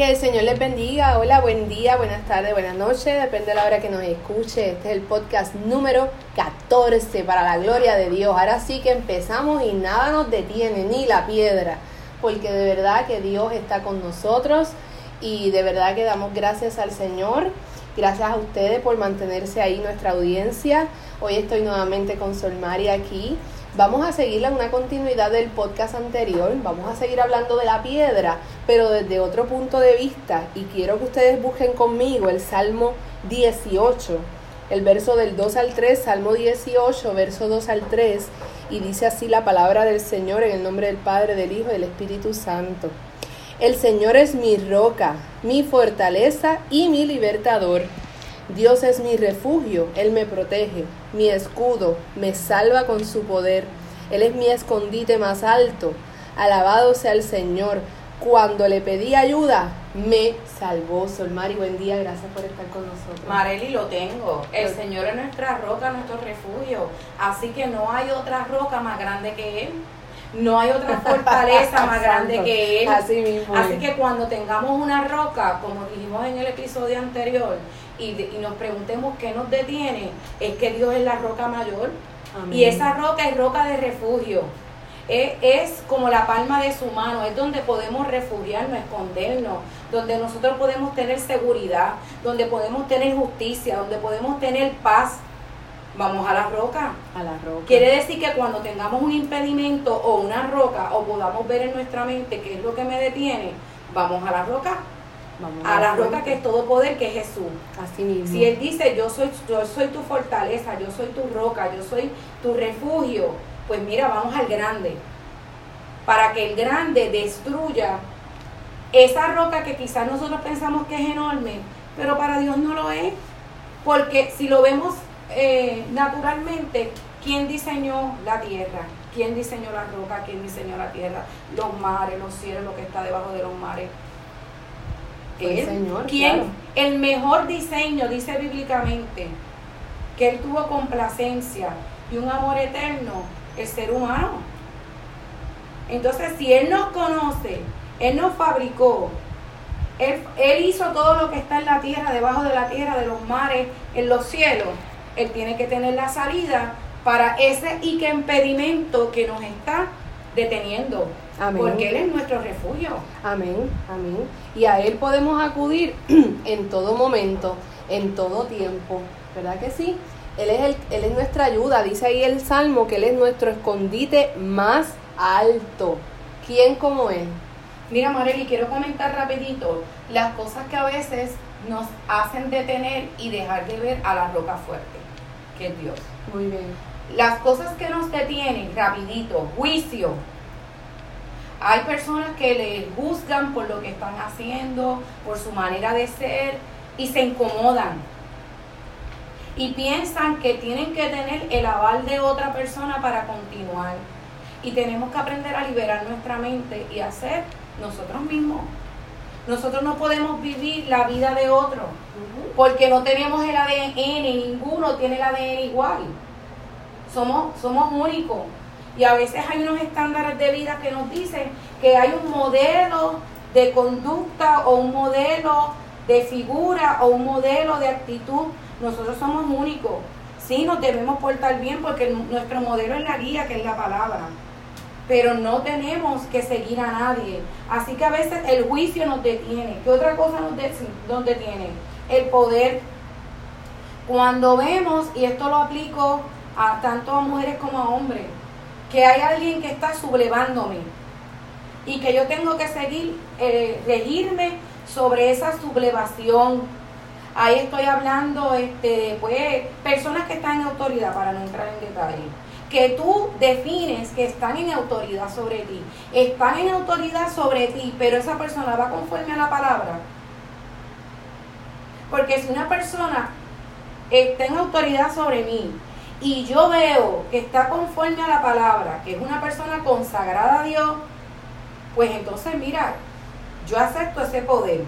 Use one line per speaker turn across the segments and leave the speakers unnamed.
Que el Señor les bendiga. Hola, buen día, buenas tardes, buenas noches. Depende de la hora que nos escuche. Este es el podcast número 14 para la gloria de Dios. Ahora sí que empezamos y nada nos detiene, ni la piedra. Porque de verdad que Dios está con nosotros y de verdad que damos gracias al Señor. Gracias a ustedes por mantenerse ahí nuestra audiencia. Hoy estoy nuevamente con Sol Mari aquí Vamos a seguir en una continuidad del podcast anterior, vamos a seguir hablando de la piedra, pero desde otro punto de vista. Y quiero que ustedes busquen conmigo el Salmo 18, el verso del 2 al 3, Salmo 18, verso 2 al 3, y dice así la palabra del Señor en el nombre del Padre, del Hijo y del Espíritu Santo. El Señor es mi roca, mi fortaleza y mi libertador. Dios es mi refugio, Él me protege, mi escudo, me salva con su poder. Él es mi escondite más alto. Alabado sea el Señor. Cuando le pedí ayuda, me salvó. Sol Mari, buen día, gracias por estar con nosotros.
Mareli, lo tengo. El Señor es nuestra roca, nuestro refugio. Así que no hay otra roca más grande que Él. No hay otra fortaleza más grande que Él.
Así mismo.
Así que cuando tengamos una roca, como dijimos en el episodio anterior, y, nos preguntemos qué nos detiene, es que Dios es la roca mayor. Y esa roca es roca de refugio. Es, es, como la palma de su mano, es donde podemos refugiarnos, escondernos, donde nosotros podemos tener seguridad, donde podemos tener justicia, donde podemos tener paz. Vamos a la roca.
A la roca.
Quiere decir que cuando tengamos un impedimento o una roca o podamos ver en nuestra mente qué es lo que me detiene, vamos a la roca a la roca que es todo poder, que es Jesús.
Así mismo.
Si Él dice, yo soy, yo soy tu fortaleza, yo soy tu roca, yo soy tu refugio, pues mira, vamos al grande. Para que el grande destruya esa roca que quizás nosotros pensamos que es enorme, pero para Dios no lo es. Porque si lo vemos eh, naturalmente, ¿quién diseñó la tierra? ¿Quién diseñó la roca? ¿Quién diseñó la tierra? Los mares, los cielos, lo que está debajo de los mares
el Señor,
quien el mejor diseño, dice bíblicamente, que Él tuvo complacencia y un amor eterno, el ser humano. Entonces, si Él nos conoce, Él nos fabricó, él, él, hizo todo lo que está en la tierra, debajo de la tierra, de los mares, en los cielos, Él tiene que tener la salida para ese impedimento que nos está deteniendo. Porque Él es nuestro refugio.
Amén, amén. Y a Él podemos acudir en todo momento, en todo tiempo. ¿Verdad que sí? Él es, el, él es nuestra ayuda. Dice ahí el Salmo que Él es nuestro escondite más alto. ¿Quién como Él?
Mira, Marely, quiero comentar rapidito las cosas que a veces nos hacen detener y dejar de ver a la roca fuerte, que es Dios.
Muy bien.
Las cosas que nos detienen, rapidito, juicio, hay personas que le juzgan por lo que están haciendo, por su manera de ser y se incomodan. Y piensan que tienen que tener el aval de otra persona para continuar. Y tenemos que aprender a liberar nuestra mente y hacer nosotros mismos. Nosotros no podemos vivir la vida de otro porque no tenemos el ADN, ninguno tiene el ADN igual. Somos, somos únicos. Y a veces hay unos estándares de vida que nos dicen que hay un modelo de conducta o un modelo de figura o un modelo de actitud. Nosotros somos únicos. Sí, nos debemos portar bien porque nuestro modelo es la guía, que es la palabra. Pero no tenemos que seguir a nadie. Así que a veces el juicio nos detiene. ¿Qué otra cosa nos, nos detiene? El poder. Cuando vemos, y esto lo aplico a tanto a mujeres como a hombres, que hay alguien que está sublevándome y que yo tengo que seguir, eh, regirme sobre esa sublevación. Ahí estoy hablando este, pues, personas que están en autoridad, para no entrar en detalle. Que tú defines que están en autoridad sobre ti. Están en autoridad sobre ti, pero esa persona va conforme a la palabra. Porque si una persona está en autoridad sobre mí, y yo veo que está conforme a la palabra, que es una persona consagrada a Dios, pues entonces mira, yo acepto ese poder.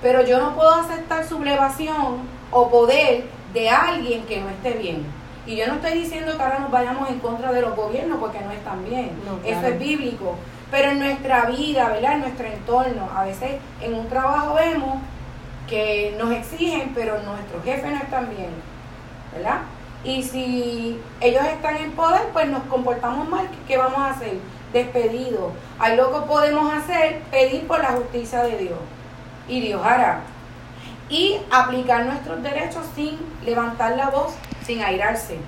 Pero yo no puedo aceptar sublevación o poder de alguien que no esté bien. Y yo no estoy diciendo que ahora nos vayamos en contra de los gobiernos porque no están bien. Eso es bíblico. Pero en nuestra vida, ¿verdad? En nuestro entorno, a veces en un trabajo vemos que nos exigen, pero nuestros jefes no están bien, ¿verdad? Y si ellos están en poder, pues nos comportamos mal, ¿qué vamos a hacer? Despedido. Ahí lo que podemos hacer, pedir por la justicia de Dios. Y Dios hará. Y aplicar nuestros derechos sin levantar la voz, sin airarse.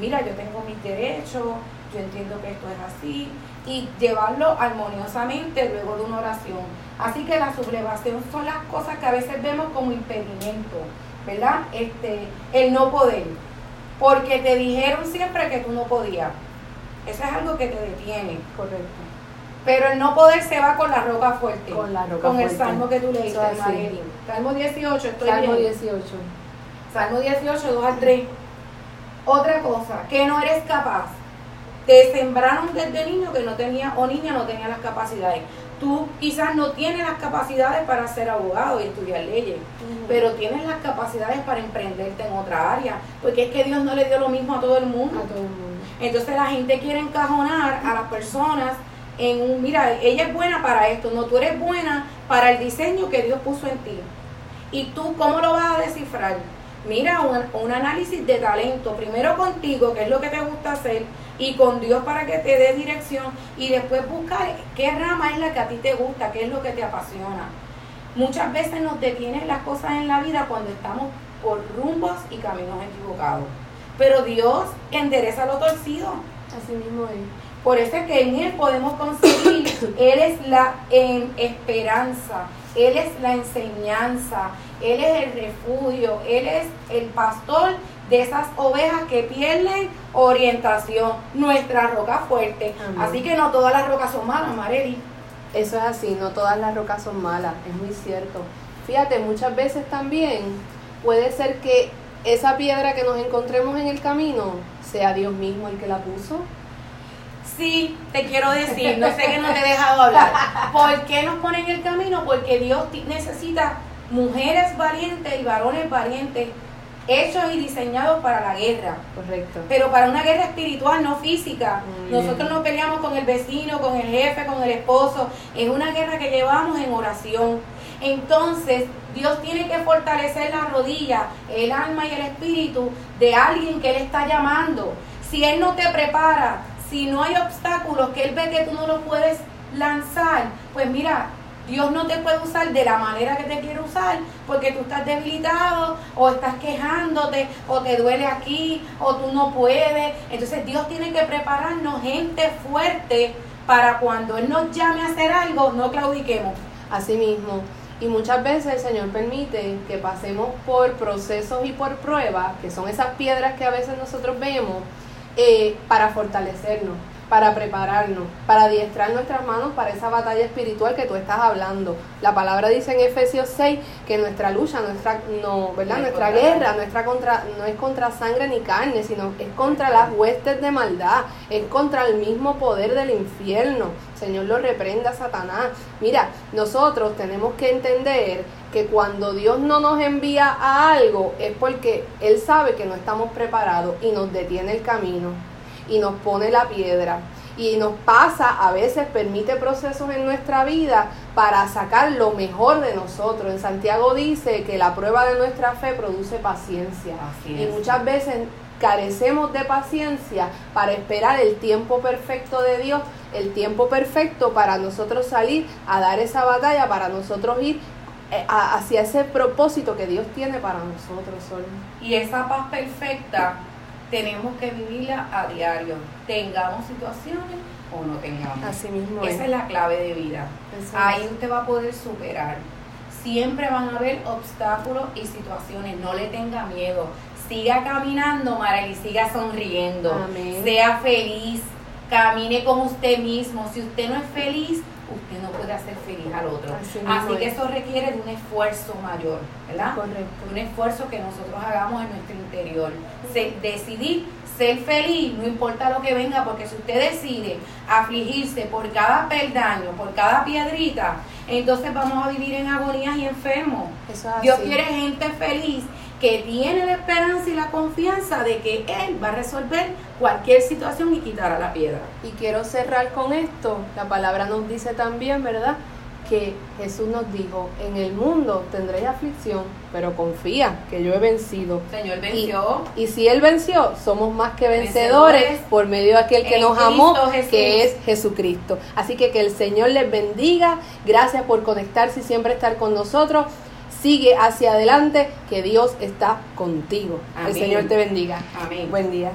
Mira, yo tengo mis derechos, yo entiendo que esto es así, y llevarlo armoniosamente luego de una oración. Así que la sublevación son las cosas que a veces vemos como impedimento, ¿verdad? Este, el no poder, porque te dijeron siempre que tú no podías. Eso es algo que te detiene.
Correcto.
Pero el no poder se va con la roca fuerte.
Con la roca
Con el salmo que tú leíste. Salmo 18, estoy
Salmo
bien.
18.
Salmo 18, 2 al 3. Otra cosa, que no eres capaz. Te sembraron desde niño que no tenía, o niña no tenía las capacidades. Tú quizás no tienes las capacidades para ser abogado y estudiar leyes, pero tienes las capacidades para emprenderte en otra área, porque es que Dios no le dio lo mismo a todo el
a
mundo.
todo el mundo.
Entonces la gente quiere encajonar a las personas en un, mira, ella es buena para esto, no, tú eres buena para el diseño que Dios puso en ti. ¿Y tú cómo lo vas a descifrar? Mira, un, un análisis de talento, primero contigo, que es lo que te gusta hacer, y con Dios para que te dé dirección, y después buscar qué rama es la que a ti te gusta, qué es lo que te apasiona. Muchas veces nos detienen las cosas en la vida cuando estamos por rumbos y caminos equivocados. Pero Dios endereza lo torcido.
Así mismo es.
Por eso es que en Él podemos conseguir, Él es la esperanza, Él es la enseñanza, Él es el refugio, Él es el pastor de esas ovejas que pierden orientación, nuestra roca fuerte.
Amén.
Así que no todas las rocas son malas, Marely.
Eso es así, no todas las rocas son malas, es muy cierto. Fíjate, muchas veces también puede ser que esa piedra que nos encontremos en el camino sea Dios mismo el que la puso.
Sí, te quiero decir, no sé que no te he dejado hablar. ¿Por qué nos pone en el camino? Porque Dios necesita mujeres valientes y varones valientes, hechos y diseñados para la guerra.
Correcto.
pero para una guerra espiritual, no física. Nosotros no peleamos con el vecino, con el jefe, con el esposo. Es una guerra que llevamos en oración. Entonces, Dios tiene que fortalecer la rodilla, el alma y el espíritu de alguien que Él está llamando. Si Él no te prepara, si no hay obstáculos que Él ve que tú no los puedes lanzar, pues mira, Dios no te puede usar de la manera que te quiere usar porque tú estás debilitado o estás quejándote o te duele aquí o tú no puedes. Entonces Dios tiene que prepararnos gente fuerte para cuando Él nos llame a hacer algo, no claudiquemos.
Así mismo. Y muchas veces el Señor permite que pasemos por procesos y por pruebas, que son esas piedras que a veces nosotros vemos, eh, para fortalecernos, para prepararnos, para adiestrar nuestras manos para esa batalla espiritual que tú estás hablando. La palabra dice en Efesios 6 que nuestra lucha, nuestra, no, ¿verdad?
No
nuestra guerra, nuestra contra, no es contra sangre ni carne, sino es contra las huestes de maldad, es contra el mismo poder del infierno. Señor lo reprenda Satanás. Mira, nosotros tenemos que entender que cuando Dios no nos envía a algo es porque Él sabe que no estamos preparados y nos detiene el camino y nos pone la piedra y nos pasa, a veces permite procesos en nuestra vida para sacar lo mejor de nosotros. En Santiago dice que la prueba de nuestra fe produce paciencia. Y muchas veces carecemos de paciencia para esperar el tiempo perfecto de Dios, el tiempo perfecto para nosotros salir a dar esa batalla, para nosotros ir hacia ese propósito que Dios tiene para nosotros. Sol.
Y esa paz perfecta tenemos que vivirla a diario, tengamos situaciones o no tengamos.
Así mismo
Esa es la clave de vida.
Eso
Ahí
es.
usted va a poder superar. Siempre van a haber obstáculos y situaciones. No le tenga miedo. Siga caminando, Mara, y siga sonriendo.
Amén.
Sea feliz. Camine con usted mismo. Si usted no es feliz, usted no puede hacer feliz al otro.
Así
que
es.
eso requiere de un esfuerzo mayor, ¿verdad?
Correcto.
Un esfuerzo que nosotros hagamos en nuestro interior. Se- decidir ser feliz, no importa lo que venga, porque si usted decide afligirse por cada peldaño, por cada piedrita, entonces vamos a vivir en agonías y enfermos.
Eso es
Dios quiere gente feliz que tiene la esperanza y la confianza de que Él va a resolver cualquier situación y quitará la piedra.
Y quiero cerrar con esto. La palabra nos dice también, ¿verdad? Que Jesús nos dijo, en el mundo tendréis aflicción, pero confía que yo he vencido.
Señor venció.
Y, y si Él venció, somos más que vencedores,
Vencedores
por medio de aquel que nos
Cristo
amó,
Jesús.
que es Jesucristo. Así que que el Señor les bendiga. Gracias por conectarse y siempre estar con nosotros. Sigue hacia adelante, que Dios está contigo. El
Amén.
Señor te bendiga.
Amén.
Buen día.